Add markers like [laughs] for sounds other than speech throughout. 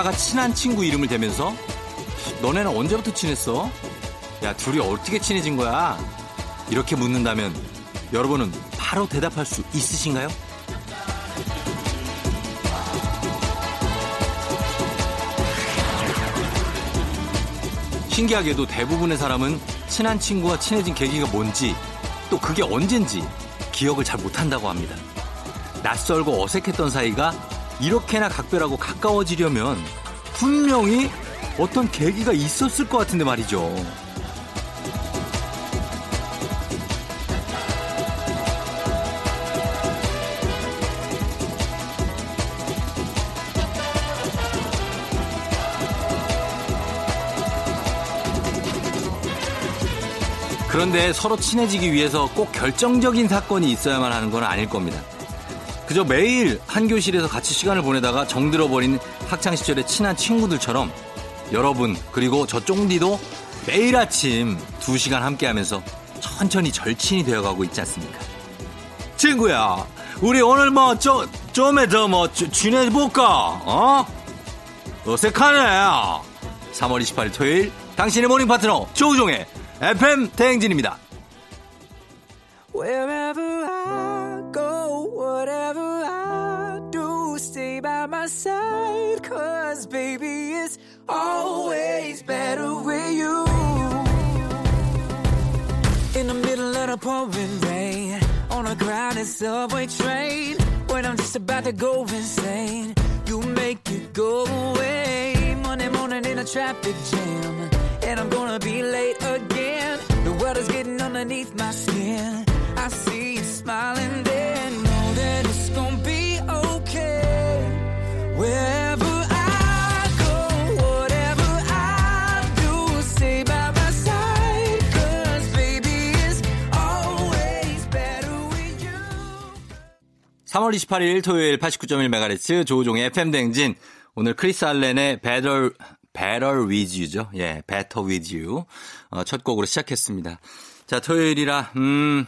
누군가가 친한 친구 이름을 대면서 너네는 언제부터 친했어? 야, 둘이 어떻게 친해진 거야? 이렇게 묻는다면 여러분은 바로 대답할 수 있으신가요? 신기하게도 대부분의 사람은 친한 친구와 친해진 계기가 뭔지 또 그게 언젠지 기억을 잘 못한다고 합니다. 낯설고 어색했던 사이가 이렇게나 각별하고 가까워지려면 분명히 어떤 계기가 있었을 것 같은데 말이죠. 그런데 서로 친해지기 위해서 꼭 결정적인 사건이 있어야만 하는 건 아닐 겁니다. 그저 매일 한 교실에서 같이 시간을 보내다가 정들어버린 학창시절의 친한 친구들처럼 여러분 그리고 저 쫑디도 매일 아침 2시간 함께하면서 천천히 절친이 되어가고 있지 않습니까? 친구야 우리 오늘 뭐 좀, 좀에 더뭐 지내볼까? 어? 어색하네 3월 28일 토요일 당신의 morning 파트너 조우종의 FM 대행진입니다. Wherever I go, whatever by my side, cause baby it's always better with you. In the middle of the pouring rain, on a crowded subway train, when I'm just about to go insane, you make it go away. Monday morning in a traffic jam, and I'm gonna be late again. The is getting underneath my skin. I see you smiling there, 3월 28일 토요일 89.1MHz 조우종의 FM대행진. 오늘 크리스 알렌의 Better, Better With You죠. 예, Better With You. 어, 첫 곡으로 시작했습니다. 자, 토요일이라, 음,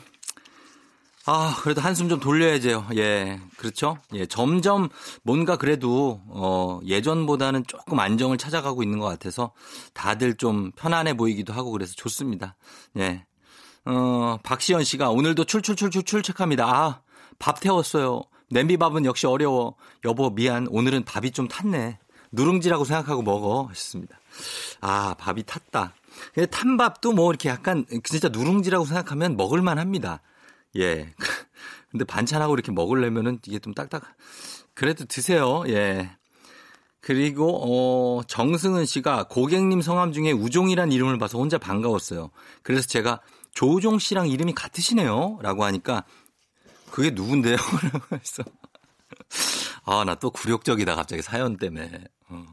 아, 그래도 한숨 좀 돌려야죠. 예, 그렇죠? 예, 점점 뭔가 그래도, 어, 예전보다는 조금 안정을 찾아가고 있는 것 같아서 다들 좀 편안해 보이기도 하고 그래서 좋습니다. 예. 어, 박시연 씨가 오늘도 출출출출 출첵합니다. 아, 밥 태웠어요. 냄비밥은 역시 어려워. 여보, 미안. 오늘은 밥이 좀 탔네. 누룽지라고 생각하고 먹어. 하셨습니다. 아, 밥이 탔다. 탄 밥도 뭐 이렇게 약간 진짜 누룽지라고 생각하면 먹을만 합니다. 예. [laughs] 근데 반찬하고 이렇게 먹으려면은 이게 좀 딱딱, 그래도 드세요. 예. 그리고, 어, 정승은 씨가 고객님 성함 중에 우종이란 이름을 봐서 혼자 반가웠어요. 그래서 제가 조종 씨랑 이름이 같으시네요. 라고 하니까 그게 누군데요? [laughs] 그래서 아, 나 또 굴욕적이다, 갑자기 사연 때문에. 어.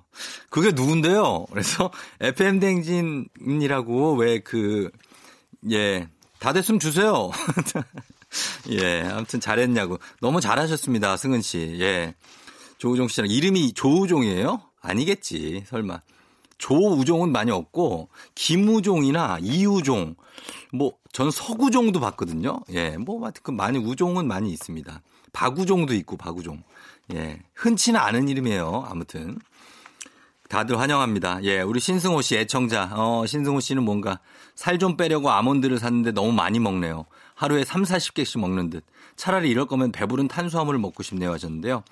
그게 누군데요? 그래서 FM댕진이라고 왜 그, 예, 다 됐으면 주세요. [laughs] 예, 아무튼 잘했냐고. 너무 잘하셨습니다, 승은 씨. 예. 조우종 씨랑 이름이 조우종이에요? 아니겠지, 설마. 조우종은 많이 없고, 김우종이나 이우종, 뭐, 전 서구종도 봤거든요. 예, 뭐, 하여튼 많이, 우종은 많이 있습니다. 박우종도 있고, 박우종. 예, 흔치는 않은 이름이에요, 아무튼. 다들 환영합니다. 예, 우리 신승호 씨 애청자. 어, 신승호 씨는 뭔가 살 좀 빼려고 아몬드를 샀는데 너무 많이 먹네요. 하루에 3, 40개씩 먹는 듯. 차라리 이럴 거면 배부른 탄수화물을 먹고 싶네요 하셨는데요.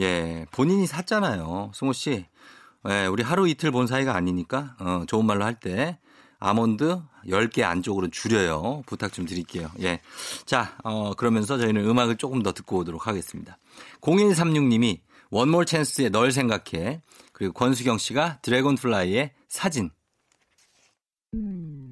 예, 본인이 샀잖아요. 승호 씨. 예, 우리 하루 이틀 본 사이가 아니니까 어, 좋은 말로 할 때 아몬드 10개 안쪽으로 줄여요. 부탁 좀 드릴게요. 예. 자, 어, 그러면서 저희는 음악을 조금 더 듣고 오도록 하겠습니다. 0136님이 One More Chance의 널 생각해. 그리고 권수경 씨가 Dragonfly의 사진. 널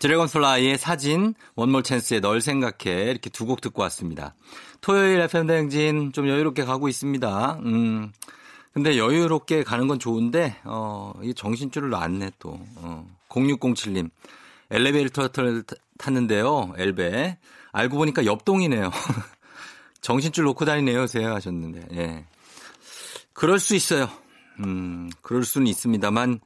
Dragonfly의 사진, One More Chance의 널 생각해 이렇게 두 곡 듣고 왔습니다. 토요일 FM 대행진 좀 여유롭게 가고 있습니다. 음. 근데 여유롭게 가는 건 좋은데 어, 이 정신줄을 놨네 또. 어. 0607님. 엘리베이터를 탔는데요. 엘베. 알고 보니까 옆동이네요. [laughs] 정신줄 놓고 다니네요. 세요 하셨는데. 예. 그럴 수 있어요. 음, 그럴 수는 있습니다만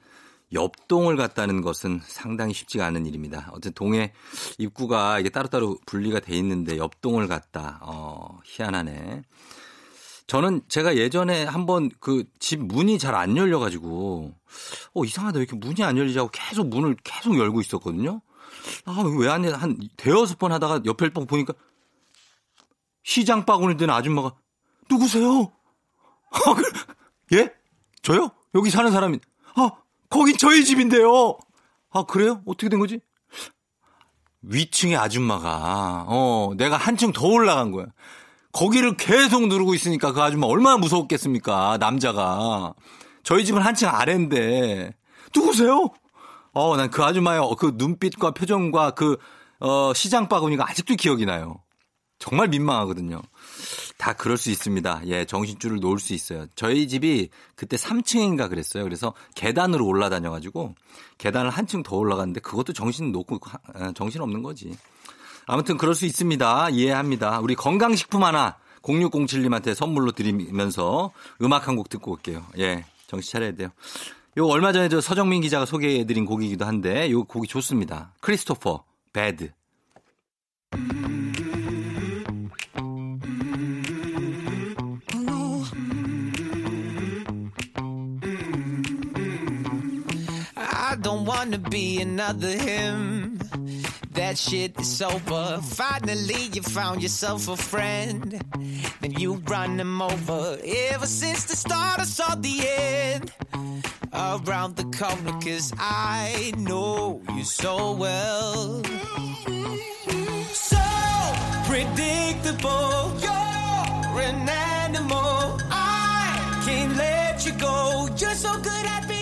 옆동을 갔다는 것은 상당히 쉽지가 않은 일입니다. 어쨌든 동해 입구가 이게 따로따로 분리가 돼 있는데 옆동을 갔다. 어, 희한하네. 저는 제가 예전에 한번 그 집 문이 잘 안 열려가지고, 어, 이상하다. 왜 이렇게 문이 안 열리자고 계속 문을 계속 열고 있었거든요. 아, 왜안 해? 한 대여섯 번 하다가 옆에 방 보니까 시장 바구니 든 아줌마가 누구세요? [laughs] 아, 그, 예? 저요? 여기 사는 사람이, 아, 거긴 저희 집인데요. 아, 그래요? 어떻게 된 거지? 위층의 아줌마가, 어, 내가 한층 더 올라간 거야. 거기를 계속 누르고 있으니까 그 아줌마 얼마나 무서웠겠습니까? 남자가. 저희 집은 한층 아래인데. 누구세요? 어, 난 그 아줌마의 그 눈빛과 표정과 그, 어, 시장 바구니가 아직도 기억이 나요. 정말 민망하거든요. 다 그럴 수 있습니다. 예, 정신줄을 놓을 수 있어요. 저희 집이 그때 3층인가 그랬어요. 그래서 계단으로 올라다녀가지고 계단을 한층 더 올라갔는데 그것도 정신 놓고 아, 정신 없는 거지. 아무튼 그럴 수 있습니다. 이해합니다. 우리 건강식품 하나 0607님한테 선물로 드리면서 음악 한 곡 듣고 올게요. 예, 정신 차려야 돼요. 요 얼마 전에 저 서정민 기자가 소개해드린 곡이기도 한데 요 곡이 좋습니다. 크리스토퍼 배드. don't wanna be another him. That shit is over. Finally, you found yourself a friend. Then you run him over. Ever since the start, I saw the end. Around the corner, cause I know you so well. So predictable. You're an animal. I can't let you go. You're so good at being.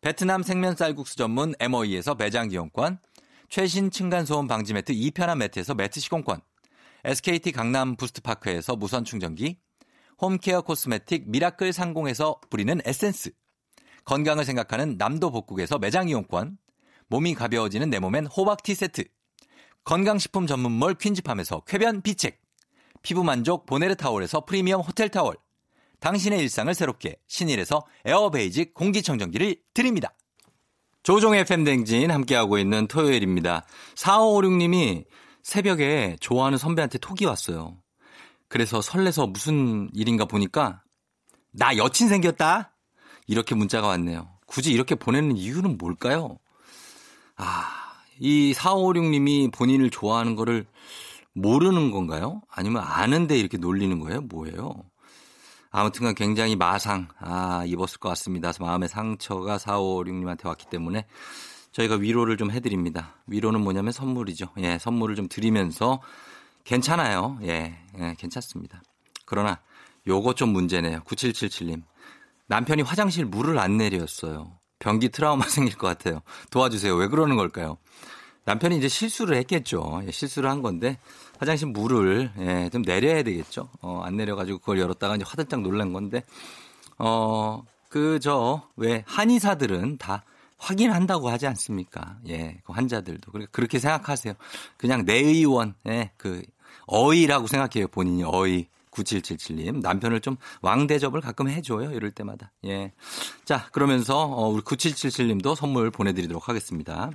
베트남 생면 쌀국수 전문 MOE에서 매장 이용권, 최신 층간소음 방지 매트 2편한 매트에서 매트 시공권, SKT 강남 부스트파크에서 무선 충전기, home care cosmetic 미라클 상공에서 뿌리는 에센스, 건강을 생각하는 남도 복국에서 매장 이용권, 몸이 가벼워지는 내 몸엔 호박티 세트, 건강식품 전문몰 퀸즈팜에서 쾌변 비책, 피부 만족 보네르 타월에서 프리미엄 호텔 타월, 당신의 일상을 새롭게 신일에서 에어베이직 공기청정기를 드립니다. 조우종의 FM 대행진 함께하고 있는 토요일입니다. 4556님이 새벽에 좋아하는 선배한테 톡이 왔어요. 그래서 설레서 무슨 일인가 보니까 나 여친 생겼다? 이렇게 문자가 왔네요. 굳이 이렇게 보내는 이유는 뭘까요? 아, 이 4556님이 본인을 좋아하는 거를 모르는 건가요? 아니면 아는데 이렇게 놀리는 거예요? 뭐예요? 아무튼간 굉장히 마상, 아, 입었을 것 같습니다. 마음의 상처가 4556님한테 왔기 때문에 저희가 위로를 좀 해드립니다. 위로는 뭐냐면 선물이죠. 예, 선물을 좀 드리면서 괜찮아요. 예, 예, 괜찮습니다. 그러나 요거 좀 문제네요. 9777님. 남편이 화장실 물을 안 내렸어요. 변기 트라우마 [laughs] 생길 것 같아요. 도와주세요. 왜 그러는 걸까요? 남편이 이제 실수를 했겠죠. 예, 실수를 한 건데 화장실 물을 예, 좀 내려야 되겠죠. 어, 안 내려가지고 그걸 열었다가 이제 화들짝 놀란 건데 어, 그저 왜 한의사들은 다 확인한다고 하지 않습니까? 예, 그 환자들도 그러니까 그렇게 생각하세요. 그냥 내 의원, 예, 그 어이라고 생각해요 본인이 어이. 9777님 남편을 좀 왕대접을 가끔 해줘요 이럴 때마다 예. 자 그러면서 어, 우리 9777님도 선물 보내드리도록 하겠습니다.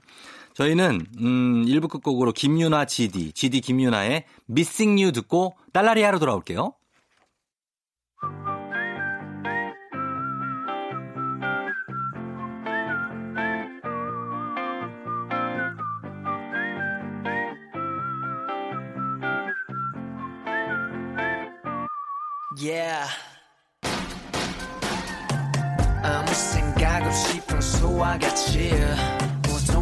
저희는 음 1부 끝곡으로 김유나 GD GD 김유나의 Missing You 듣고 딸라리아로 돌아올게요. Yeah. 아무 생각 없이 평소와 같이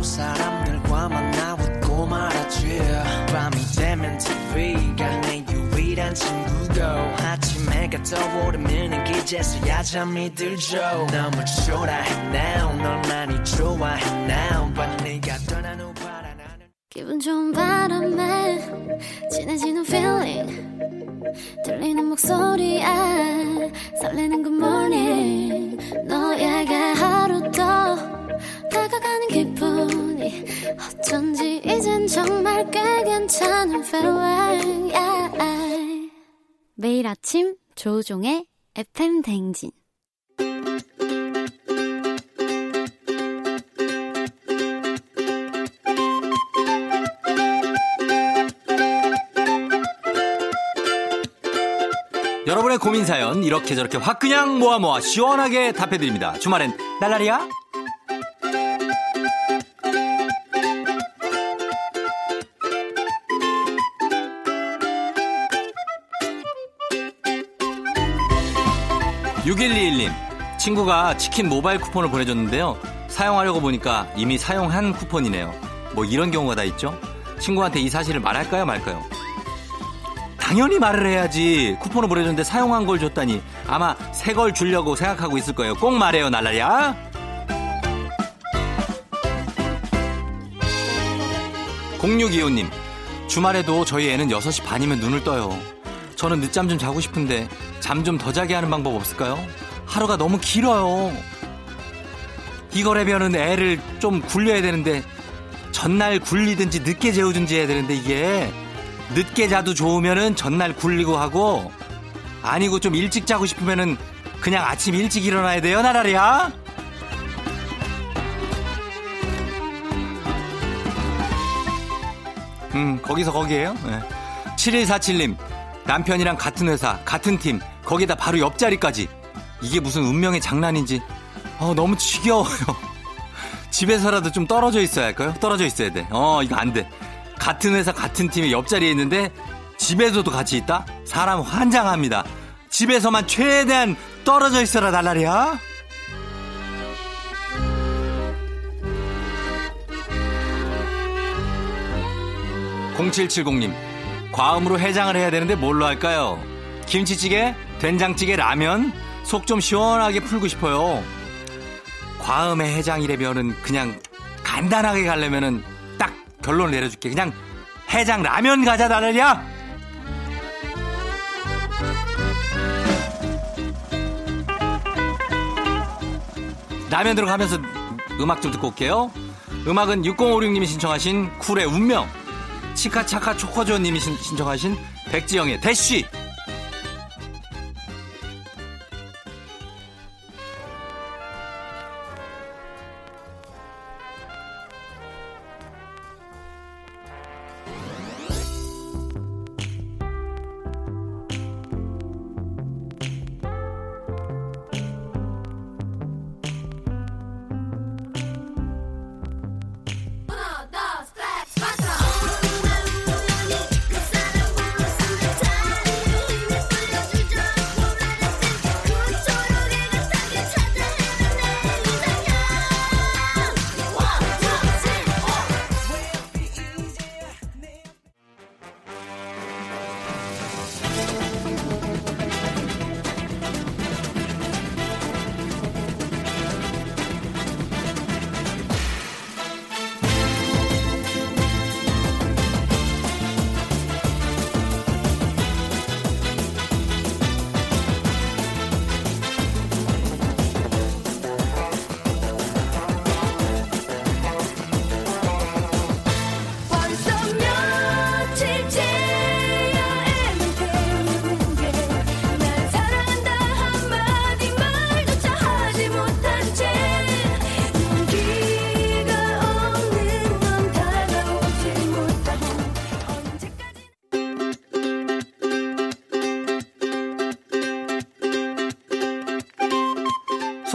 사람들과 만나 웃고 말았지. 밤이 되면 TV가 내 유일한 친구고 아침에 떠오르면 기제서야 잠이 들죠. 너무 초라해 now 널 많이 좋아해. now but 네가 떠난 후 바라나는. 기분 좋은 바람에 진해지는 feeling. 들리는 목소리에 설레는 good morning. 너에게 하루 더 어쩐지 이젠 정말 꽤 괜찮은 feeling yeah. 매일 아침 조종의 FM 댕진 여러분의 고민 사연 이렇게 저렇게 확 그냥 모아 모아 시원하게 답해드립니다. 주말엔 딸라리아. (6121님) 친구가 치킨 모바일 쿠폰을 보내줬는데요 사용하려고 보니까 이미 사용한 쿠폰이네요 뭐 이런 경우가 다 있죠 친구한테 이 사실을 말할까요 말까요 당연히 말을 해야지. 쿠폰을 보내줬는데 사용한 걸 줬다니. 아마 새 걸 주려고 생각하고 있을 거예요. 꼭 말해요, 날라리야. 0625님, 주말에도 저희 애는 6시 반이면 눈을 떠요. 저는 늦잠 좀 자고 싶은데 잠 좀 더 자게 하는 방법 없을까요? 하루가 너무 길어요. 이거라면은 애를 좀 굴려야 되는데 전날 굴리든지 늦게 재우든지 해야 되는데 이게 늦게 자도 좋으면은 전날 굴리고 하고 아니고 좀 일찍 자고 싶으면은 그냥 아침 일찍 일어나야 돼요 나라리야 음 거기서 거기에요 네. 7147님 남편이랑 같은 회사 같은 팀 거기다 바로 옆자리까지 이게 무슨 운명의 장난인지 어, 너무 지겨워요 [laughs] 집에서라도 좀 떨어져 있어야 할까요? 떨어져 있어야 돼. 어, 이거 안 돼. 같은 회사 같은 팀에 옆자리에 있는데 집에서도 같이 있다? 사람 환장합니다. 집에서만 최대한 떨어져 있어라 달라리야. 0770님, 과음으로 해장을 해야 되는데 뭘로 할까요? 김치찌개, 된장찌개, 라면, 속 좀 시원하게 풀고 싶어요. 과음의 해장이라면은 그냥 간단하게 가려면은 딱 결론을 내려줄게. 그냥 해장 라면 가자 달라리야. 라면 들어가면서 음악 좀 듣고 올게요. 음악은 6056님이 신청하신 쿨의 운명, 치카차카 초코조님이 신청하신 백지영의 대쉬.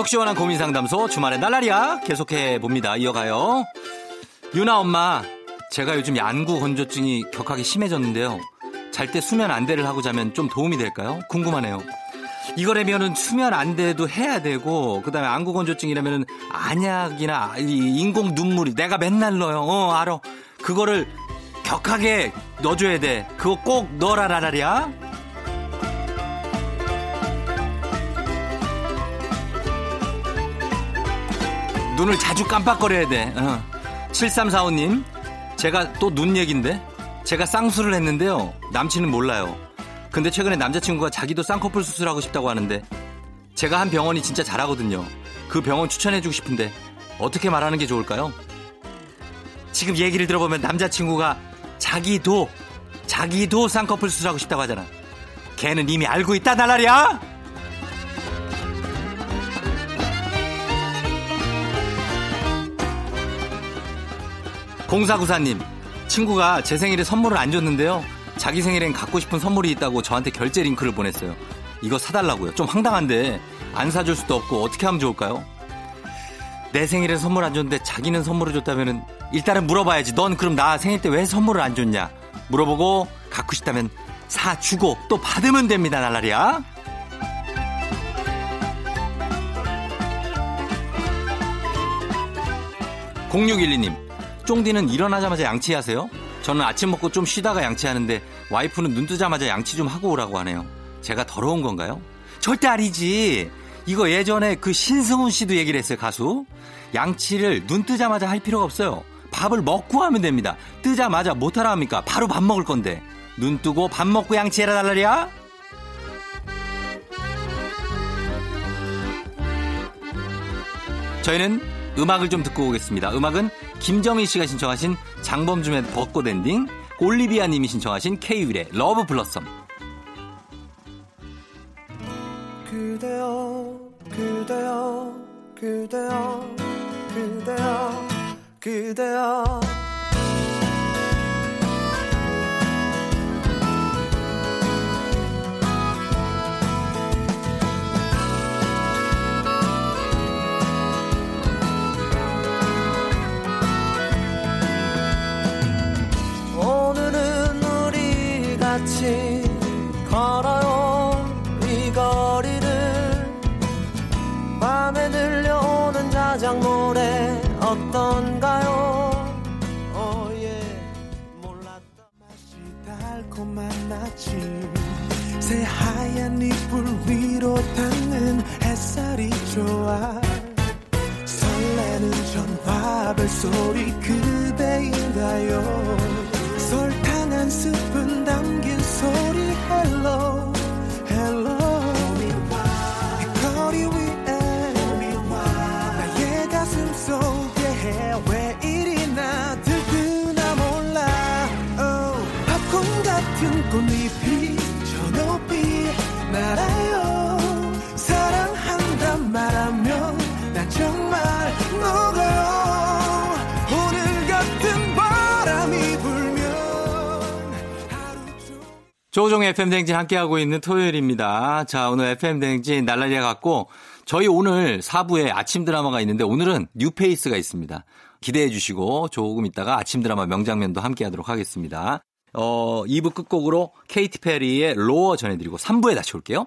속 시원한 고민 상담소 주말에 날라리야 계속해 봅니다. 이어가요. 유나 엄마, 제가 요즘 양구 건조증이 격하게 심해졌는데요. 잘 때 수면 안대를 하고 자면 좀 도움이 될까요? 궁금하네요. 이거라면은 수면 안대도 해야 되고 그다음에 안구 건조증이라면은 안약이나 이 인공 눈물이 내가 맨날 넣어요. 어 알아. 그거를 격하게 넣어줘야 돼. 그거 꼭 넣어라 라라리야. 눈을 자주 깜빡거려야 돼. 어. 7345님, 제가 또 눈 얘긴데? 제가 쌍수를 했는데요. 남친은 몰라요. 근데 최근에 남자친구가 자기도 쌍꺼풀 수술하고 싶다고 하는데 제가 한 병원이 진짜 잘하거든요. 그 병원 추천해주고 싶은데 어떻게 말하는 게 좋을까요? 지금 얘기를 들어보면 남자친구가 자기도 자기도 쌍꺼풀 수술하고 싶다고 하잖아. 걔는 이미 알고 있다 날라리야. 공사구사님 친구가 제 생일에 선물을 안 줬는데요. 자기 생일엔 갖고 싶은 선물이 있다고 저한테 결제 링크를 보냈어요. 이거 사달라고요. 좀 황당한데 안 사줄 수도 없고 어떻게 하면 좋을까요? 내 생일에 선물 안 줬는데 자기는 선물을 줬다면은 일단은 물어봐야지. 넌 그럼 나 생일 때 왜 선물을 안 줬냐? 물어보고 갖고 싶다면 사 주고 또 받으면 됩니다, 날라리야. 0612님, 쫑디는 일어나자마자 양치하세요? 저는 아침 먹고 좀 쉬다가 양치하는데 와이프는 눈 뜨자마자 양치 좀 하고 오라고 하네요. 제가 더러운 건가요? 절대 아니지. 이거 예전에 그 신승훈 씨도 얘기를 했어요, 가수. 양치를 눈 뜨자마자 할 필요가 없어요. 밥을 먹고 하면 됩니다. 뜨자마자 못하라 합니까? 바로 밥 먹을 건데. 눈 뜨고 밥 먹고 양치해라 달라리야? 저희는 음악을 좀 듣고 오겠습니다. 음악은 김정희 씨가 신청하신 장범준의 벚꽃 엔딩, 올리비아 님이 신청하신 K.Will의 Love Blossom. 그대여 그대여 그대여 그대여 그대여 조우종의 FM대행진 함께하고 있는 토요일입니다. 자, 오늘 FM대행진 날라리아 같고, 저희 오늘 4부에 아침 드라마가 있는데, 오늘은 new face가 있습니다. 기대해 주시고, 조금 있다가 아침 드라마 명장면도 함께 하도록 하겠습니다. 어, 2부 끝곡으로 Katy Perry의 Roar 전해드리고, 3부에 다시 올게요.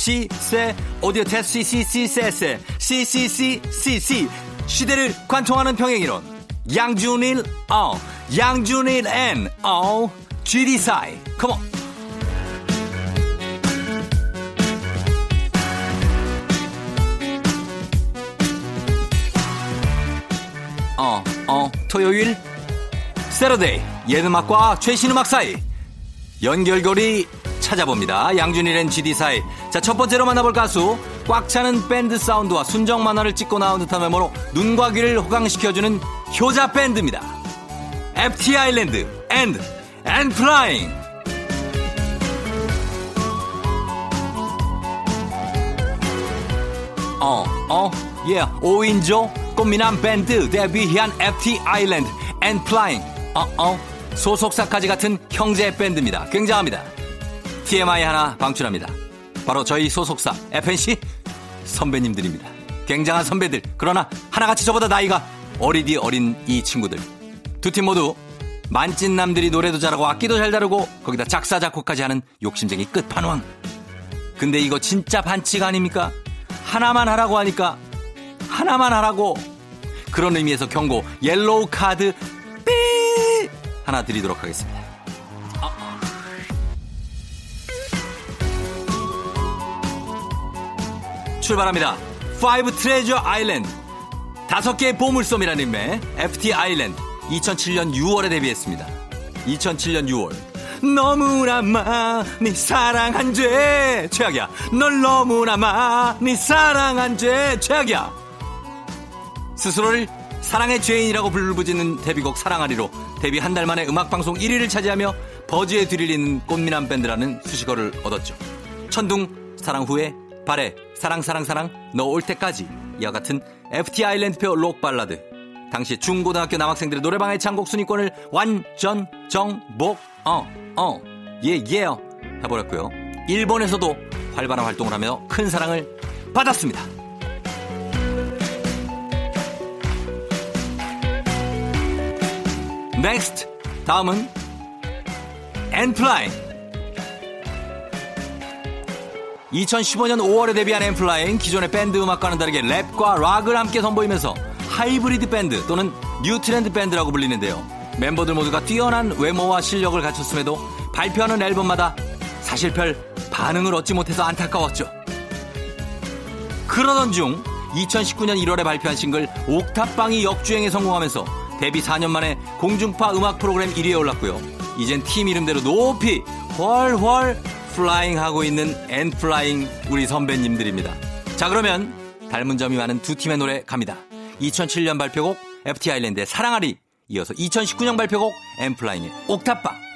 시, 시, 세, 오디오 테스트, 시, 시, 세, 세, 시, 시, 시, 시, 시. 시대를 관통하는 평행이론. 양준일, 어, 양준일 앤, 어, GD 사이. 컴온. 어, 어, 토요일, 세러데이, 옛 음악과 최신 음악 사이. 연결고리 찾아봅니다. 양준일의 GD 사이. 자, 첫 번째로 만나볼 가수. 꽉 차는 밴드 사운드와 순정 만화를 찍고 나온 듯한 외모로 눈과 귀를 호강시켜주는 효자 밴드입니다. FT 아일랜드 and 엔플라잉. 어, 어, 예, 5인조 꽃미남 밴드 데뷔한 FT 아일랜드 엔플라잉. 어, 어, 소속사까지 같은 형제 밴드입니다. 굉장합니다. TMI 하나 방출합니다. 바로 저희 소속사 FNC 선배님들입니다. 굉장한 선배들. 그러나 하나같이 저보다 나이가 어리디 어린 이 친구들. 두 팀 모두 만찢남들이 노래도 잘하고 악기도 잘 다루고 거기다 작사 작곡까지 하는 욕심쟁이 끝판왕. 근데 이거 진짜 반칙 아닙니까? 하나만 하라고 하니까 하나만 하라고. 그런 의미에서 경고 옐로우 카드 삐 하나 드리도록 하겠습니다. 출발합니다. 5 Treasure Island. 다섯 개의 보물섬이라는 의미의 FT 아일랜드. 2007년 6월에 데뷔했습니다. 2007년 6월. 너무나 많이 사랑한 죄 최악이야. 널 너무나 많이 사랑한 죄 최악이야. 스스로를 사랑의 죄인이라고 불부짖는 데뷔곡 사랑하리로 데뷔 한 달 만에 음악방송 1위를 차지하며 버즈에 뒤리는 꽃미남 밴드라는 수식어를 얻었죠. 천둥 사랑 후에 발에 사랑 사랑 사랑 너 올 때까지 이와 같은 FT 아일랜드표 록 발라드 당시 중고등학교 남학생들의 노래방의 창곡 순위권을 완전 정복 어어 예예 해버렸고요. 일본에서도 활발한 활동을 하며 큰 사랑을 받았습니다. next 다음은 엔플라잉 2015년 5월에 데뷔한 엔플라잉 기존의 밴드 음악과는 다르게 랩과 락을 함께 선보이면서 하이브리드 밴드 또는 new trend 밴드라고 불리는데요. 멤버들 모두가 뛰어난 외모와 실력을 갖췄음에도 발표하는 앨범마다 사실 별 반응을 얻지 못해서 안타까웠죠. 그러던 중 2019년 1월에 발표한 싱글 옥탑방이 역주행에 성공하면서 데뷔 4년 만에 공중파 음악 프로그램 1위에 올랐고요. 이젠 팀 이름대로 높이 훨훨 flying 하고 있는 엔플라잉 우리 선배님들입니다. 자 그러면 닮은 점이 많은 두 팀의 노래 갑니다. 2007년 발표곡 FT 아일랜드의 사랑하리 이어서 2019년 발표곡 엔플라잉의 옥탑방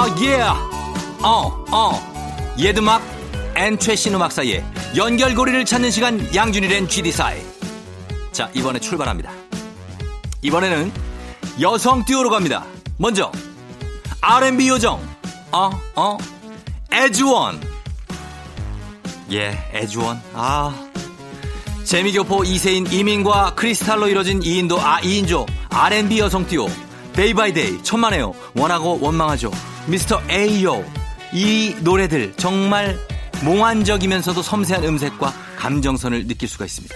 아, 예. 어, 어. 옛 음악 and 최신 음악 사이에 연결고리를 찾는 시간 양준일의 GD사이. 자, 이번에 출발합니다. 이번에는 여성 듀오로 갑니다. 먼저 R&B 요정. 어, 어. 에즈원. 예, 에즈원. 아. 재미교포 2세인 이민과 크리스탈로 이뤄진 2인도 아 2인조 R&B 여성 듀오 Day by Day 천만에요 원하고 원망하죠 미스터 에이요 이 노래들 정말 몽환적이면서도 섬세한 음색과 감정선을 느낄 수가 있습니다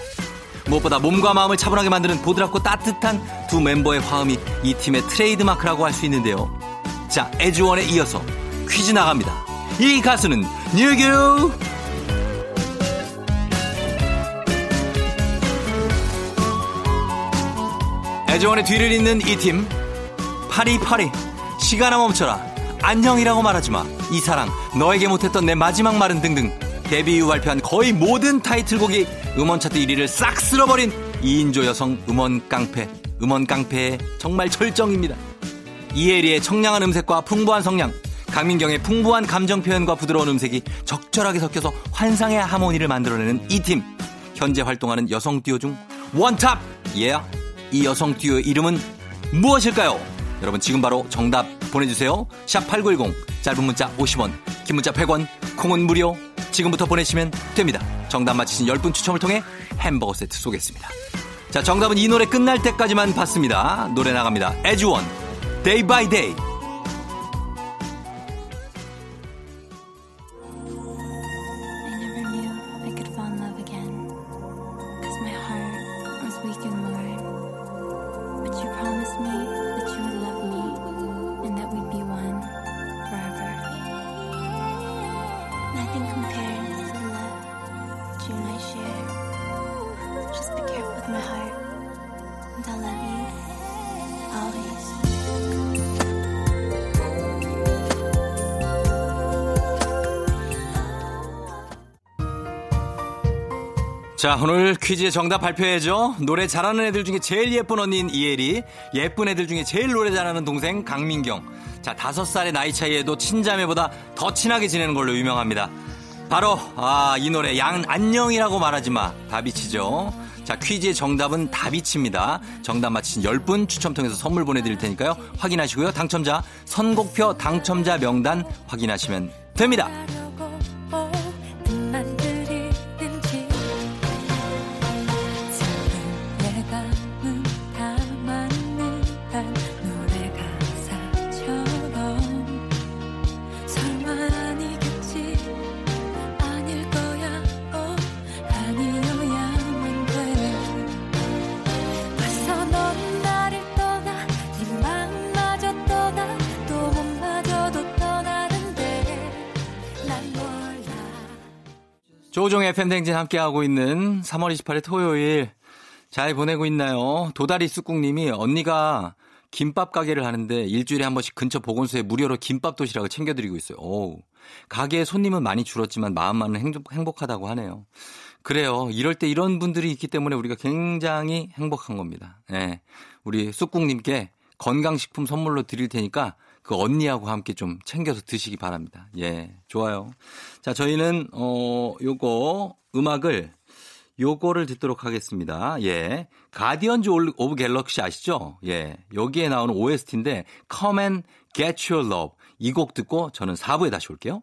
무엇보다 몸과 마음을 차분하게 만드는 보드랍고 따뜻한 두 멤버의 화음이 이 팀의 트레이드마크라고 할 수 있는데요 자 에즈원에 이어서 퀴즈 나갑니다 이 가수는 뉴규 애정원의 뒤를 잇는 이 팀. 파리파리. 시간아 멈춰라. 안녕이라고 말하지 마. 이 사랑. 너에게 못했던 내 마지막 말은 등등. 데뷔 이후 발표한 거의 모든 타이틀곡이 음원 차트 1위를 싹 쓸어버린 2인조 여성 음원 깡패. 음원 깡패의 정말 절정입니다. 이혜리의 청량한 음색과 풍부한 성량. 강민경의 풍부한 감정 표현과 부드러운 음색이 적절하게 섞여서 환상의 하모니를 만들어내는 이 팀. 현재 활동하는 여성 듀오 중 원탑! 예. Yeah. 이 여성 듀오의 이름은 무엇일까요? 여러분 지금 바로 정답 보내주세요. 샵 8910 짧은 문자 50원 긴 문자 100원 콩은 무료 지금부터 보내시면 됩니다. 정답 맞히신 10분 추첨을 통해 햄버거 세트 쏘겠습니다. 자 정답은 이 노래 끝날 때까지만 받습니다. 노래 나갑니다. 에즈원 Day by Day 자, 오늘 퀴즈의 정답 발표해야죠. 노래 잘하는 애들 중에 제일 예쁜 언니인 이혜리, 예쁜 애들 중에 제일 노래 잘하는 동생 강민경. 자, 다섯 살의 나이 차이에도 친자매보다 더 친하게 지내는 걸로 유명합니다. 바로, 아, 이 노래, 양, 안녕이라고 말하지 마. 다비치죠. 자, 퀴즈의 정답은 다비치입니다. 정답 맞히신 10분 추첨 통해서 선물 보내 드릴 테니까요. 확인하시고요. 당첨자, 선곡표 당첨자 명단 확인하시면 됩니다. 조종의 팬댕진 함께하고 있는 3월 28일 토요일 잘 보내고 있나요? 도다리 쑥국님이 언니가 김밥 가게를 하는데 일주일에 한 번씩 근처 보건소에 무료로 김밥 도시락을 챙겨드리고 있어요. 오 가게에 손님은 많이 줄었지만 마음만은 행복, 행복하다고 하네요. 그래요. 이럴 때 이런 분들이 있기 때문에 우리가 굉장히 행복한 겁니다. 예. 우리 쑥국님께 건강식품 선물로 드릴 테니까 그 언니하고 함께 좀 챙겨서 드시기 바랍니다. 예, 좋아요. 자, 저희는 어 요거 음악을 요거를 듣도록 하겠습니다. 예. Guardians of Galaxy 아시죠? 예. 여기에 나오는 OST인데 Come and Get Your Love 이 곡 듣고 저는 4부에 다시 올게요.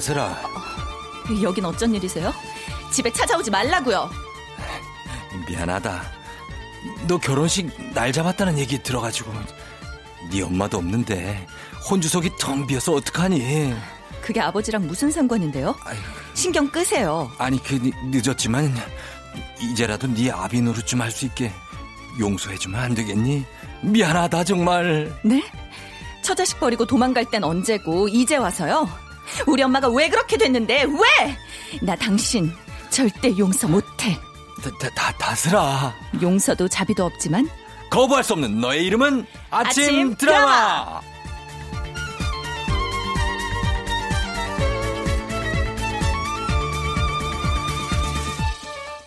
저 다슬아 여긴 어쩐 일이세요? 집에 찾아오지 말라고요. 미안하다. 너 결혼식 날 잡았다는 얘기 들어가지고 네 엄마도 없는데 혼주석이 텅 비어서 어떡하니? 그게 아버지랑 무슨 상관인데요? 신경 끄세요. 아니 그 늦- 늦었지만 이제라도 네 아비 노릇 좀 할 수 있게 용서해주면 안 되겠니? 미안하다 정말. 네? 처자식 버리고 도망갈 땐 언제고 이제 와서요? 우리 엄마가 왜 그렇게 됐는데 왜? 나 당신 절대 용서 못해. 다, 다, 다 다스라. 용서도 자비도 없지만 거부할 수 없는 너의 이름은 아침, 아침 드라마.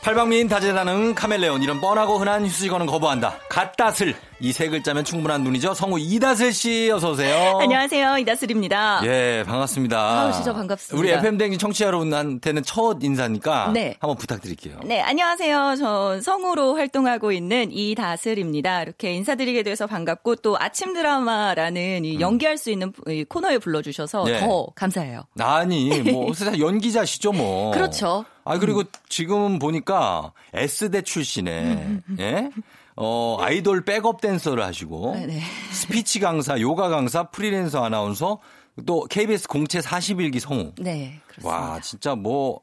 팔방미인 다재다능 카멜레온 이런 뻔하고 흔한 휴식어는 거부한다. 갓다슬 이 세 글자면 충분한 눈이죠. 성우 이다슬 씨 어서 오세요. 안녕하세요 이다슬입니다. 예, 반갑습니다. 아우, 진짜 반갑습니다. 우리 FM 댕진 청취자 여러분한테는 첫 인사니까 네. 한번 부탁드릴게요. 네, 안녕하세요. 전 성우로 활동하고 있는 이다슬입니다. 이렇게 인사드리게 돼서 반갑고 또 아침 드라마라는 이 연기할 수 있는 이 코너에 불러주셔서 음. 네. 더 감사해요. 아니, 뭐, [laughs] 연기자시죠, 뭐. 그렇죠. 아, 그리고 지금 보니까 S대 출신에, [laughs] 예? 어, 아이돌 백업 댄서를 하시고, 네, 네. 스피치 강사, 요가 강사, 프리랜서 아나운서, 또 KBS 공채 41기 성우. 네, 그렇습니다. 와, 진짜 뭐,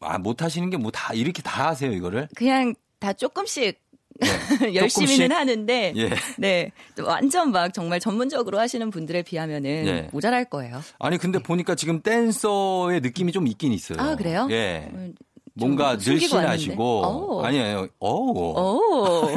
아, 못 하시는 게 뭐 다, 이렇게 다 하세요, 이거를? 그냥 다 조금씩 네. [laughs] 열심히는? 하는데 예. 네또 완전 막 정말 전문적으로 하시는 분들에 비하면은 예. 모자랄 거예요. 아니, 근데 보니까 지금 댄서의 느낌이 좀 있긴 있어요. 아 그래요? 예. 음, 뭔가 늘씬하시고. 오. 아니에요. 어우. 오,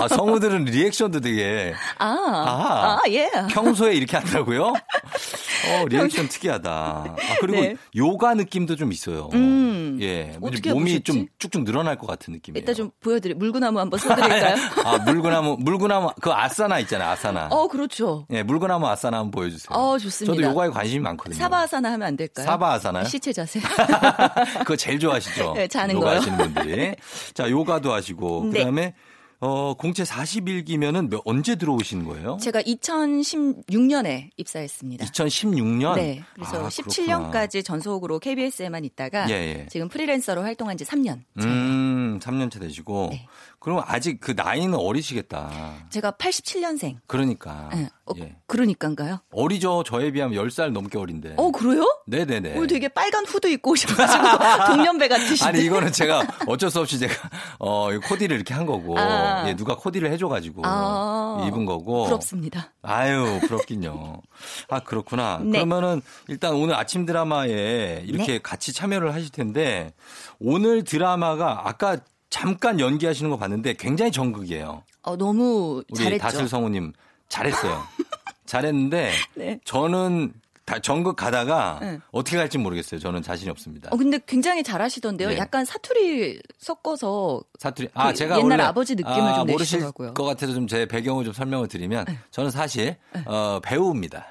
아, 성우들은 리액션도 되게 아, 아. 아, 예. 평소에 이렇게 하더라고요. 어, 리액션 특이하다. 아, 그리고 네. 요가 느낌도 좀 있어요. 음. 예. 어떻게 몸이 보셨지? 좀 쭉쭉 늘어날 것 같은 느낌이에요. 이따 좀 보여드릴 물구나무 한번 써드릴까요? 아, 물구나무, 물구나무, 그 아사나 있잖아요, 아사나. 어, 그렇죠. 예, 물구나무 아사나 한번 보여주세요. 어, 좋습니다. 저도 요가에 관심이 많거든요. 사바 아사나 하면 안 될까요? 사바 아사나요? 시체 자세. [laughs] 그거 제일 좋아하시죠? 네, 자는 요가 거요. 하시는 분들이. [laughs] 자, 요가도 하시고. 네. 그 다음에, 어, 공채 41기면은 언제 들어오신 거예요? 제가 2016년에 입사했습니다. 2016년? 네. 그래서 아, 17년까지 전속으로 KBS에만 있다가 예, 예. 지금 프리랜서로 활동한 지 3년. 음, 3년 차 되시고. 네. 그럼 아직 그 나이는 어리시겠다. 제가 87년생. 그러니까. 네. 어, 예. 그러니까인가요? 어리죠. 저에 비하면 10살 넘게 어린데. 어, 그래요? 네네네. 오늘 되게 빨간 후드 입고 오셔가지고 [laughs] 동년배 같으신데. 아니 이거는 제가 어쩔 수 없이 제가 어이 코디를 이렇게 한 거고 아. 예, 누가 코디를 해줘가지고 아. 입은 거고 부럽습니다. 아유 부럽긴요. 아 그렇구나. 네. 그러면은 일단 오늘 아침 드라마에 이렇게 네. 같이 참여를 하실 텐데 오늘 드라마가 아까 잠깐 연기하시는 거 봤는데 굉장히 정극이에요. 어, 너무 우리 잘했죠. 다슬 성우님 잘했어요. [laughs] 잘했는데 네. 저는 다 전극 가다가 네. 어떻게 갈지 모르겠어요. 저는 자신이 없습니다. 어, 근데 굉장히 잘하시던데요. 네. 약간 사투리 섞어서 사투리. 아, 그 제가 옛날 아버지 느낌을 아, 좀 모르실 내시더라고요. 것 같아서 좀 제 배경을 좀 설명을 드리면 저는 사실 어, 배우입니다.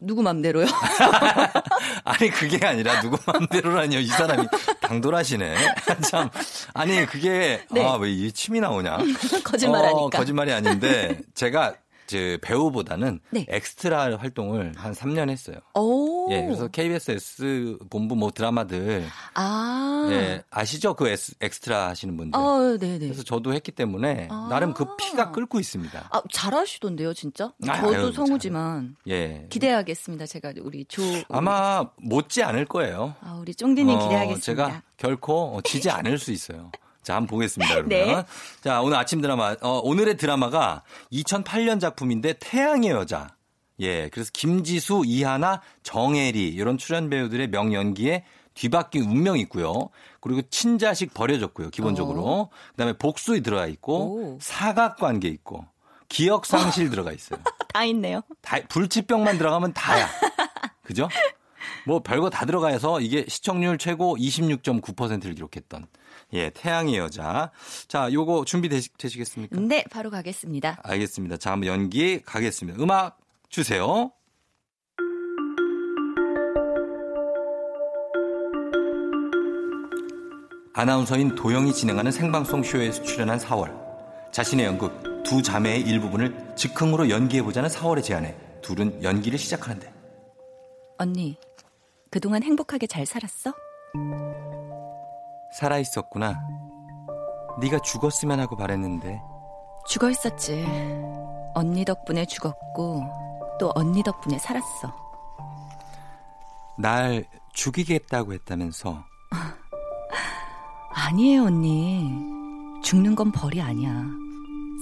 누구 맘대로요? [laughs] 아니 그게 아니라 누구 마음대로라니요. 이 사람이 당돌하시네. [laughs] 참 아니 그게 네. 아왜 이 침이 나오냐? [laughs] 거짓말하니까. 어, 거짓말이 아닌데 제가 제 배우보다는 네. 엑스트라 활동을 한 3년 했어요. 오. 예, 그래서 KBS S 본부 뭐 드라마들 아. 예, 아시죠? 그 S- 엑스트라 하시는 분들. 어, 네네. 그래서 저도 했기 때문에 아. 나름 그 피가 끓고 있습니다. 아, 잘하시던데요, 진짜? 아, 저도 아유, 성우지만 예. 기대하겠습니다. 제가 우리 조 아마 못지 않을 거예요. 아, 우리 쫑디님 어, 기대하겠습니다. 제가 결코 어, 지지 않을 수 있어요. 자, 한번 보겠습니다, 여러분. [laughs] 네. 자, 오늘 아침 드라마, 어, 오늘의 드라마가 2008년 작품인데 태양의 여자. 예, 그래서 김지수, 이하나, 정혜리 이런 출연 배우들의 명연기에 뒤바뀐 운명이 있고요. 그리고 친자식 버려졌고요, 기본적으로. 그다음에 복수에 들어가 있고 어. 오. 사각관계 있고 기억 상실 [laughs] 들어가 있어요. 다 있네요. 다 불치병만 들어가면 다야. 그죠? 뭐 별거 다 들어가서 이게 시청률 최고 26.9%를 기록했던 예, 태양의 여자. 자, 요거 준비되시겠습니까? 네, 바로 가겠습니다. 알겠습니다. 자, 한번 연기 가겠습니다. 음악 주세요. 아나운서인 도영이 진행하는 생방송 쇼에 출연한 4월. 자신의 연극 두 자매의 일부분을 즉흥으로 연기해보자는 4월의 제안에 둘은 연기를 시작하는데 언니, 그동안 행복하게 잘 살았어? 살아 있었구나. 네가 죽었으면 하고 바랬는데 죽어 있었지. 언니 덕분에 죽었고, 또 언니 덕분에 살았어. 날 죽이겠다고 했다면서 [laughs] 아니에요, 언니. 죽는 건 벌이 아니야.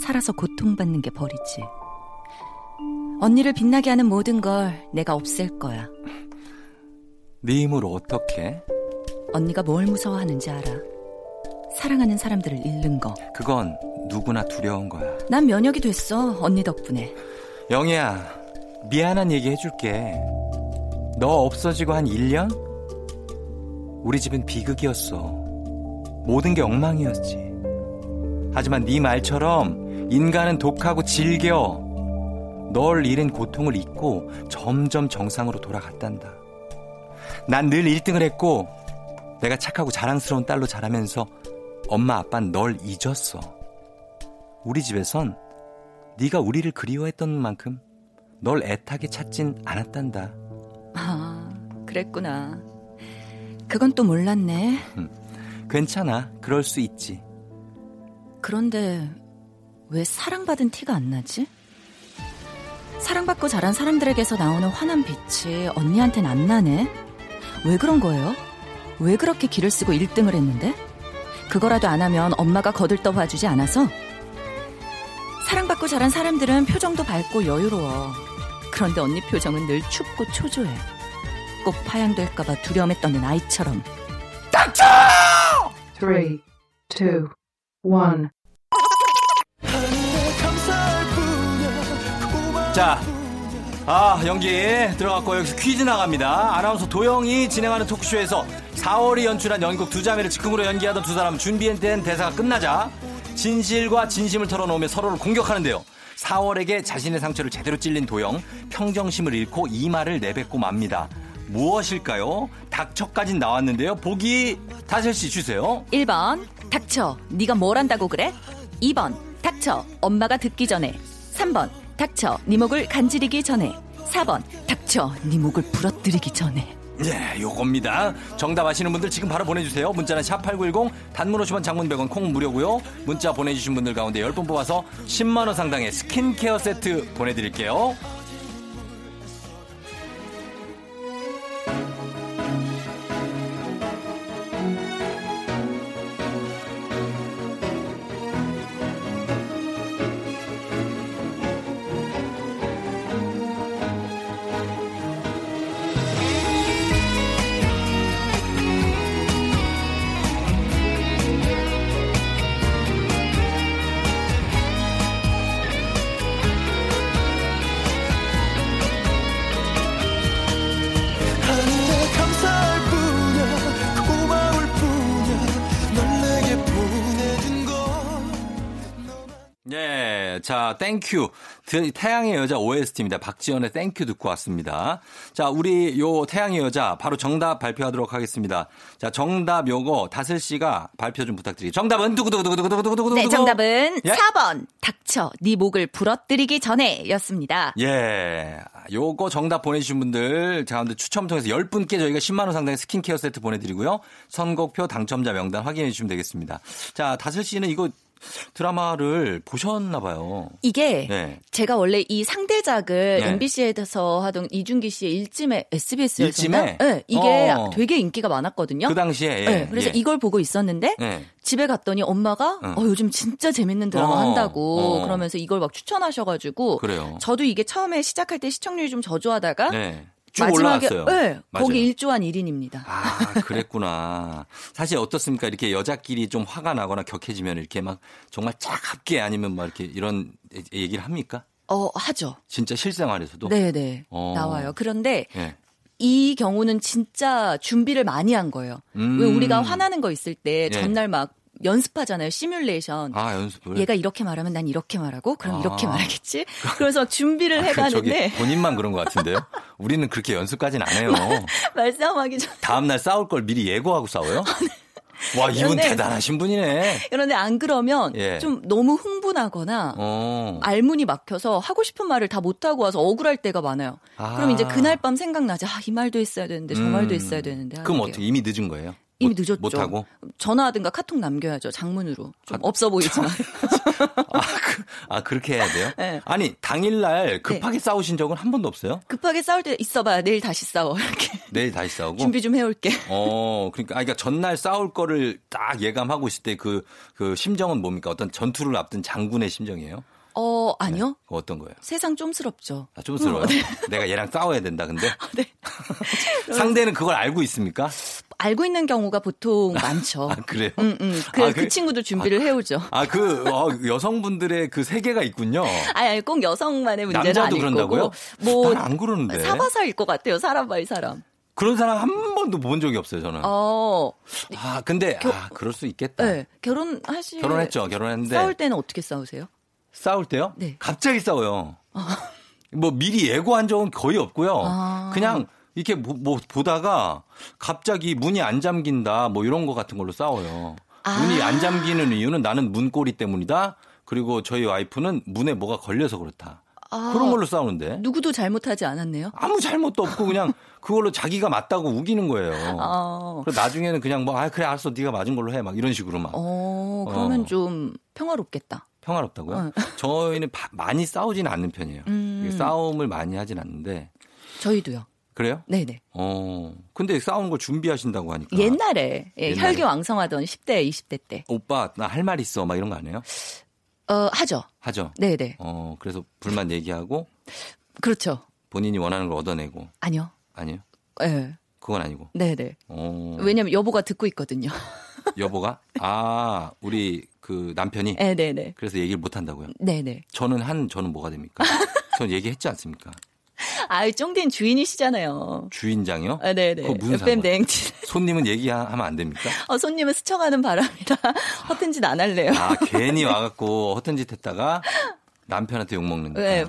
살아서 고통받는 게 벌이지. 언니를 빛나게 하는 모든 걸 내가 없앨 거야. 네 힘으로 어떻게? 언니가 뭘 무서워하는지 알아. 사랑하는 사람들을 잃는 거. 그건 누구나 두려운 거야. 난 면역이 됐어, 언니 덕분에. 영희야, 미안한 얘기 해줄게. 너 없어지고 한 1년? 우리 집은 비극이었어. 모든 게 엉망이었지. 하지만 네 말처럼 인간은 독하고 질겨. 널 잃은 고통을 잊고 점점 정상으로 돌아갔단다. 난 늘 1등을 했고 내가 착하고 자랑스러운 딸로 자라면서 엄마 아빠는 널 잊었어. 우리 집에선 네가 우리를 그리워했던 만큼 널 애타게 찾진 않았단다. 아, 그랬구나. 그건 또 몰랐네. 괜찮아. 그럴 수 있지. 그런데 왜 사랑받은 티가 안 나지? 사랑받고 자란 사람들에게서 나오는 환한 빛이 언니한텐 안 나네? 왜 그런 거예요? 왜 그렇게 길을 쓰고 1등을 했는데? 그거라도 안 하면 엄마가 거들떠 봐주지 않아서? 사랑받고 자란 사람들은 표정도 밝고 여유로워. 그런데 언니 표정은 늘 춥고 초조해. 꼭 파양될까봐 두려움에 떠는 아이처럼. three, two, one. 자, 아, 연기 들어갔고 여기서 퀴즈 나갑니다. 아나운서 도영이 진행하는 토크쇼에서 4월이 연출한 연극 두 자매를 즉흥으로 연기하던 두 사람 준비된 대사가 끝나자 진실과 진심을 털어놓으며 서로를 공격하는데요. 4월에게 자신의 상처를 제대로 찔린 도영, 평정심을 잃고 이 말을 내뱉고 맙니다. 무엇일까요? 닥쳐까진 나왔는데요. 보기 다슬 씨 주세요. 1번 닥쳐 네가 뭘 한다고 그래? 2번 닥쳐 엄마가 듣기 전에 3번 닥쳐 네 목을 간지리기 전에 4번 닥쳐 네 목을 부러뜨리기 전에 예, 요겁니다. 정답 아시는 분들 지금 바로 보내주세요. 문자는 샵8910, 단문 50원, 장문 100원, 콩 무료고요. 문자 보내주신 분들 가운데 10분 뽑아서 10만원 상당의 스킨케어 세트 보내드릴게요. 자, Thank You. 드- 태양의 여자 OST입니다. 박지연의 Thank You 듣고 왔습니다. 자, 우리 요 태양의 여자 바로 정답 발표하도록 하겠습니다. 자, 정답 요거 다슬 씨가 발표 좀 부탁드릴게요. 정답은 두구두구두구두구두구두구. 네 정답은 예? 4번 닥쳐 네 목을 부러뜨리기 전에 였습니다 예. 요거 정답 보내 주신 분들 가운데 추첨 통해서 10분께 저희가 10만 원 상당의 스킨케어 세트 보내 드리고요. 선곡표 당첨자 명단 확인해 주시면 되겠습니다. 자, 다슬 씨는 이거 드라마를 보셨나 봐요. 이게 네. 제가 원래 이 상대작을 네. MBC에서 하던 이준기 씨의 일찜에 SBS였나? 일찜에? 네, 이게 어. 되게 인기가 많았거든요. 그 당시에. 예, 네, 그래서 예. 이걸 보고 있었는데 예. 집에 갔더니 엄마가 어. 어, 요즘 진짜 재밌는 드라마 어, 한다고 어. 그러면서 이걸 막 추천하셔가지고 그래요. 저도 이게 처음에 시작할 때 시청률이 좀 저조하다가 네. 쭉 마지막에 올라왔어요. 네, 맞아요. 거기 1조한 1인입니다. 아, 그랬구나. [laughs] 사실 어떻습니까? 이렇게 여자끼리 좀 화가 나거나 격해지면 이렇게 막 정말 차갑게 아니면 막 이렇게 이런 얘기를 합니까? 어 하죠. 진짜 실생활에서도? 네네 어. 나와요. 그런데 예. 이 경우는 진짜 준비를 많이 한 거예요. 음. 왜 우리가 화나는 거 있을 때 예. 전날 막 연습하잖아요. 시뮬레이션. 아, 연습을. 얘가 이렇게 말하면 난 이렇게 말하고 그럼 아. 이렇게 말하겠지. 그래서 막 준비를 [laughs] 아, 그 해가는데 저기 본인만 그런 것 같은데요? 우리는 그렇게 연습까지는 안 해요. 말싸움하기 전 다음 날 싸울 걸 미리 예고하고 싸워요? 와, 이분 그런데- 대단하신 분이네. 그런데 안 그러면 예. 좀 너무 흥분하거나 어. 알문이 막혀서 하고 싶은 말을 다 못하고 와서 억울할 때가 많아요. 아. 그럼 이제 그날 밤 생각나지. 아, 이 말도 했어야 되는데 저 말도 음. 했어야 되는데. 그럼 하는 어떻게. 이미 늦은 거예요? 이미 못- 늦었죠. 못하고? 전화하든가 카톡 남겨야죠. 장문으로. 좀 없어 보이지만. [laughs] 아, 그, 아, 그렇게 해야 돼요? 네. 아니, 당일날 급하게 싸우신 적은 한 번도 없어요? 급하게 싸울 때 있어봐. 내일 다시 싸워. 이렇게. 내일 다시 싸우고? 준비 좀 해올게. 어, 그러니까, 아, 그러니까 전날 싸울 거를 딱 예감하고 있을 때 그, 그 심정은 뭡니까? 어떤 전투를 앞둔 장군의 심정이에요? 어, 아니요. 그거 어떤 거예요? 세상 좀스럽죠. 아, 좀스러워요. 어, 네. 내가 얘랑 싸워야 된다, 근데. 네. [laughs] 상대는 그걸 알고 있습니까? 알고 있는 경우가 보통 [laughs] 많죠. 아, 그래요? 음, 음. 그, 아, 그 친구도 준비를 해오죠. 아, 그, 어, 여성분들의 그 세계가 있군요. 아니, 아니, 꼭 여성만의 문제는 남자도 아닐 그런다고요? 거고. 뭐, 난안 그러는데. 사바사일 것 같아요. 사람 by 사람. 그런 사람 한 번도 본 적이 없어요, 저는. 어, 아, 근데, 아, 그럴 수 있겠다. 네. 결혼하시. 결혼했죠, 결혼했는데. 싸울 때는 어떻게 싸우세요? 싸울 때요? 네. 갑자기 싸워요. 뭐 미리 예고한 적은 거의 없고요. 아. 그냥 이렇게 뭐, 뭐 보다가 갑자기 문이 안 잠긴다 뭐 이런 거 같은 걸로 싸워요. 아. 문이 안 잠기는 이유는 나는 문고리 때문이다. 그리고 저희 와이프는 문에 뭐가 걸려서 그렇다. 아, 그런 걸로 싸우는데 누구도 잘못하지 않았네요. 아무 잘못도 없고 그냥 그걸로 자기가 맞다고 우기는 거예요. 어, 그리고 나중에는 그냥 뭐 아 그래 알았어 네가 맞은 걸로 해 막 이런 식으로 막 어, 그러면 어. 좀 평화롭겠다. 평화롭다고요? 어. [laughs] 저희는 바- 많이 싸우지는 않는 편이에요. 음. 싸움을 많이 하진 않는데 저희도요. 그래요? 네네. 어. 근데 싸우는 걸 준비하신다고 하니까 옛날에, 예, 옛날에? 혈기 왕성하던 10대, 20대 때. 오빠 나 할 말 있어 막 이런 거 안 해요? 어, 하죠. 하죠. 네네. 어 그래서 불만 얘기하고 그렇죠. 본인이 원하는 걸 얻어내고 아니요. 아니요? 예. 그건 아니고. 네네. 어. 왜냐면 여보가 듣고 있거든요. [laughs] 여보가 아 우리 그 남편이 네, 네네네. 그래서 얘기를 못 한다고요. 네네. 저는 한 저는 뭐가 됩니까? [laughs] 전 얘기했지 않습니까? 아이, 쫑딘 주인이시잖아요. 주인장이요? 아, 네네. 그거 무슨 FM 상관? 대행진. 손님은 얘기하면 안 됩니까? 어, 손님은 스쳐가는 바람이라 [laughs] 허튼 짓 안 할래요. 아, 괜히 와갖고 허튼 짓 했다가 남편한테 욕 먹는다. 네.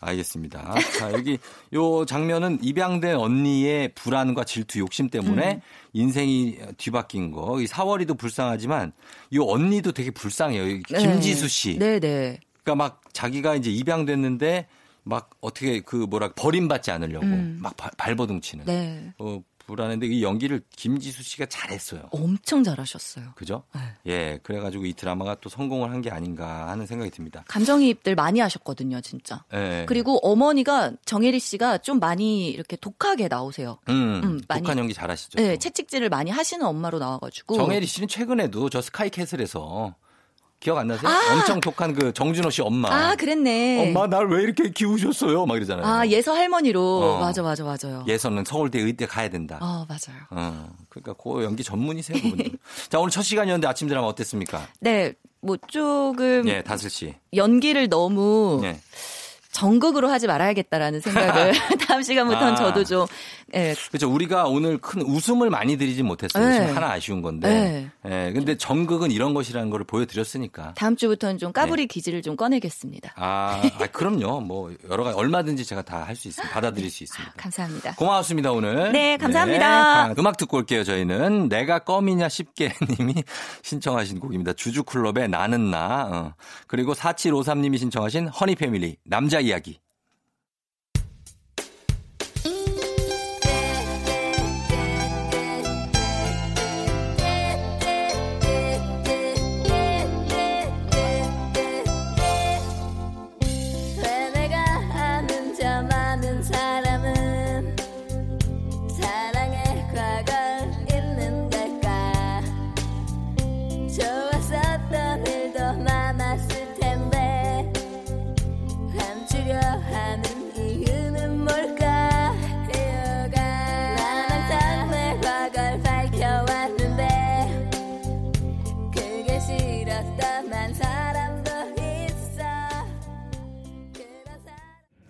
알겠습니다. 자, 여기 요 장면은 입양된 언니의 불안과 질투, 욕심 때문에 음. 인생이 뒤바뀐 거. 이 사월이도 불쌍하지만 이 언니도 되게 불쌍해요. 이 네. 김지수 씨. 네 네. 그러니까 막 자기가 이제 입양됐는데 막 어떻게 그 뭐라 버림받지 않으려고 음. 막 발- 발버둥치는. 네. 어, 불안한데 이 연기를 김지수 씨가 잘했어요. 엄청 잘하셨어요. 그죠? 네. 예, 그래가지고 이 드라마가 또 성공을 한 게 아닌가 하는 생각이 듭니다. 감정이입들 많이 하셨거든요, 진짜. 예. 그리고 어머니가 정혜리 씨가 좀 많이 이렇게 독하게 나오세요. 음, 음, 많이- 독한 연기 잘하시죠. 네, 또. 채찍질을 많이 하시는 엄마로 나와가지고. 정혜리 씨는 최근에도 저 스카이캐슬에서 기억 안 나세요? 아! 엄청 독한 그 정준호 씨 엄마. 아, 그랬네. 엄마 날 왜 이렇게 키우셨어요? 막 이러잖아요. 아, 예서 할머니로. 어. 맞아, 맞아, 맞아요. 예선은 서울대 의대 가야 된다. 아, 맞아요. 어, 그러니까 그 연기 전문이세요, 그분들. [laughs] 자, 오늘 첫 시간이었는데 아침 드라마 어땠습니까? 네, 뭐 조금 예, 다슬 씨. 연기를 너무 예. 정극으로 하지 말아야겠다라는 생각을 [laughs] [laughs] 다음 시간부터는 아. 저도 좀 예, 그렇죠. 우리가 오늘 큰 웃음을 많이 드리진 못했어요. 네. 지금 하나 아쉬운 건데. 네. 예, 근데 정극은 이런 것이라는 걸 보여드렸으니까. 다음 주부터는 좀 네. 까불이 기질을 좀 꺼내겠습니다. 아, 아, 그럼요. 뭐 여러 가지 얼마든지 제가 다 할 수 있습니다. 받아들일 수 있습니다. 감사합니다. 고맙습니다 오늘. 네, 감사합니다. 네, 음악 듣고 올게요. 저희는 내가 껌이냐 쉽게님이 [laughs] 신청하신 곡입니다. 주주클럽의 나는 나. 어. 그리고 4753님이 신청하신 허니패밀리 남자 이야기.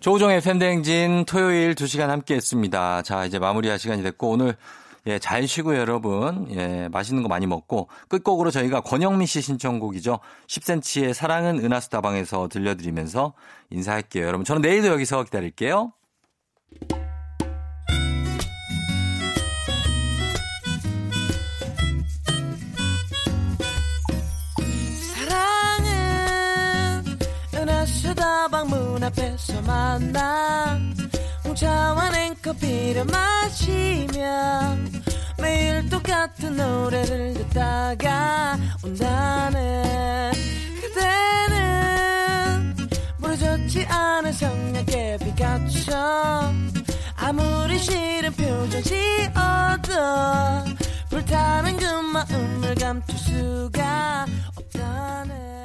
조우종의 팬댕진 토요일 2시간 함께 했습니다. 자, 이제 마무리할 시간이 됐고, 오늘, 예, 잘 쉬고 여러분, 예, 맛있는 거 많이 먹고, 끝곡으로 저희가 권영미 씨 신청곡이죠. 10cm의 사랑은 은하수다방에서 들려드리면서 인사할게요. 여러분, 저는 내일도 여기서 기다릴게요. 다방 문 앞에서 만나 홍차와 냉커피를 마시며 매일 똑같은 노래를 듣다가 온다는 그대는 부러졌지 않은 성냥개 피카처 아무리 싫은 표정 지어도 불타는 그 마음을 감출 수가 없다네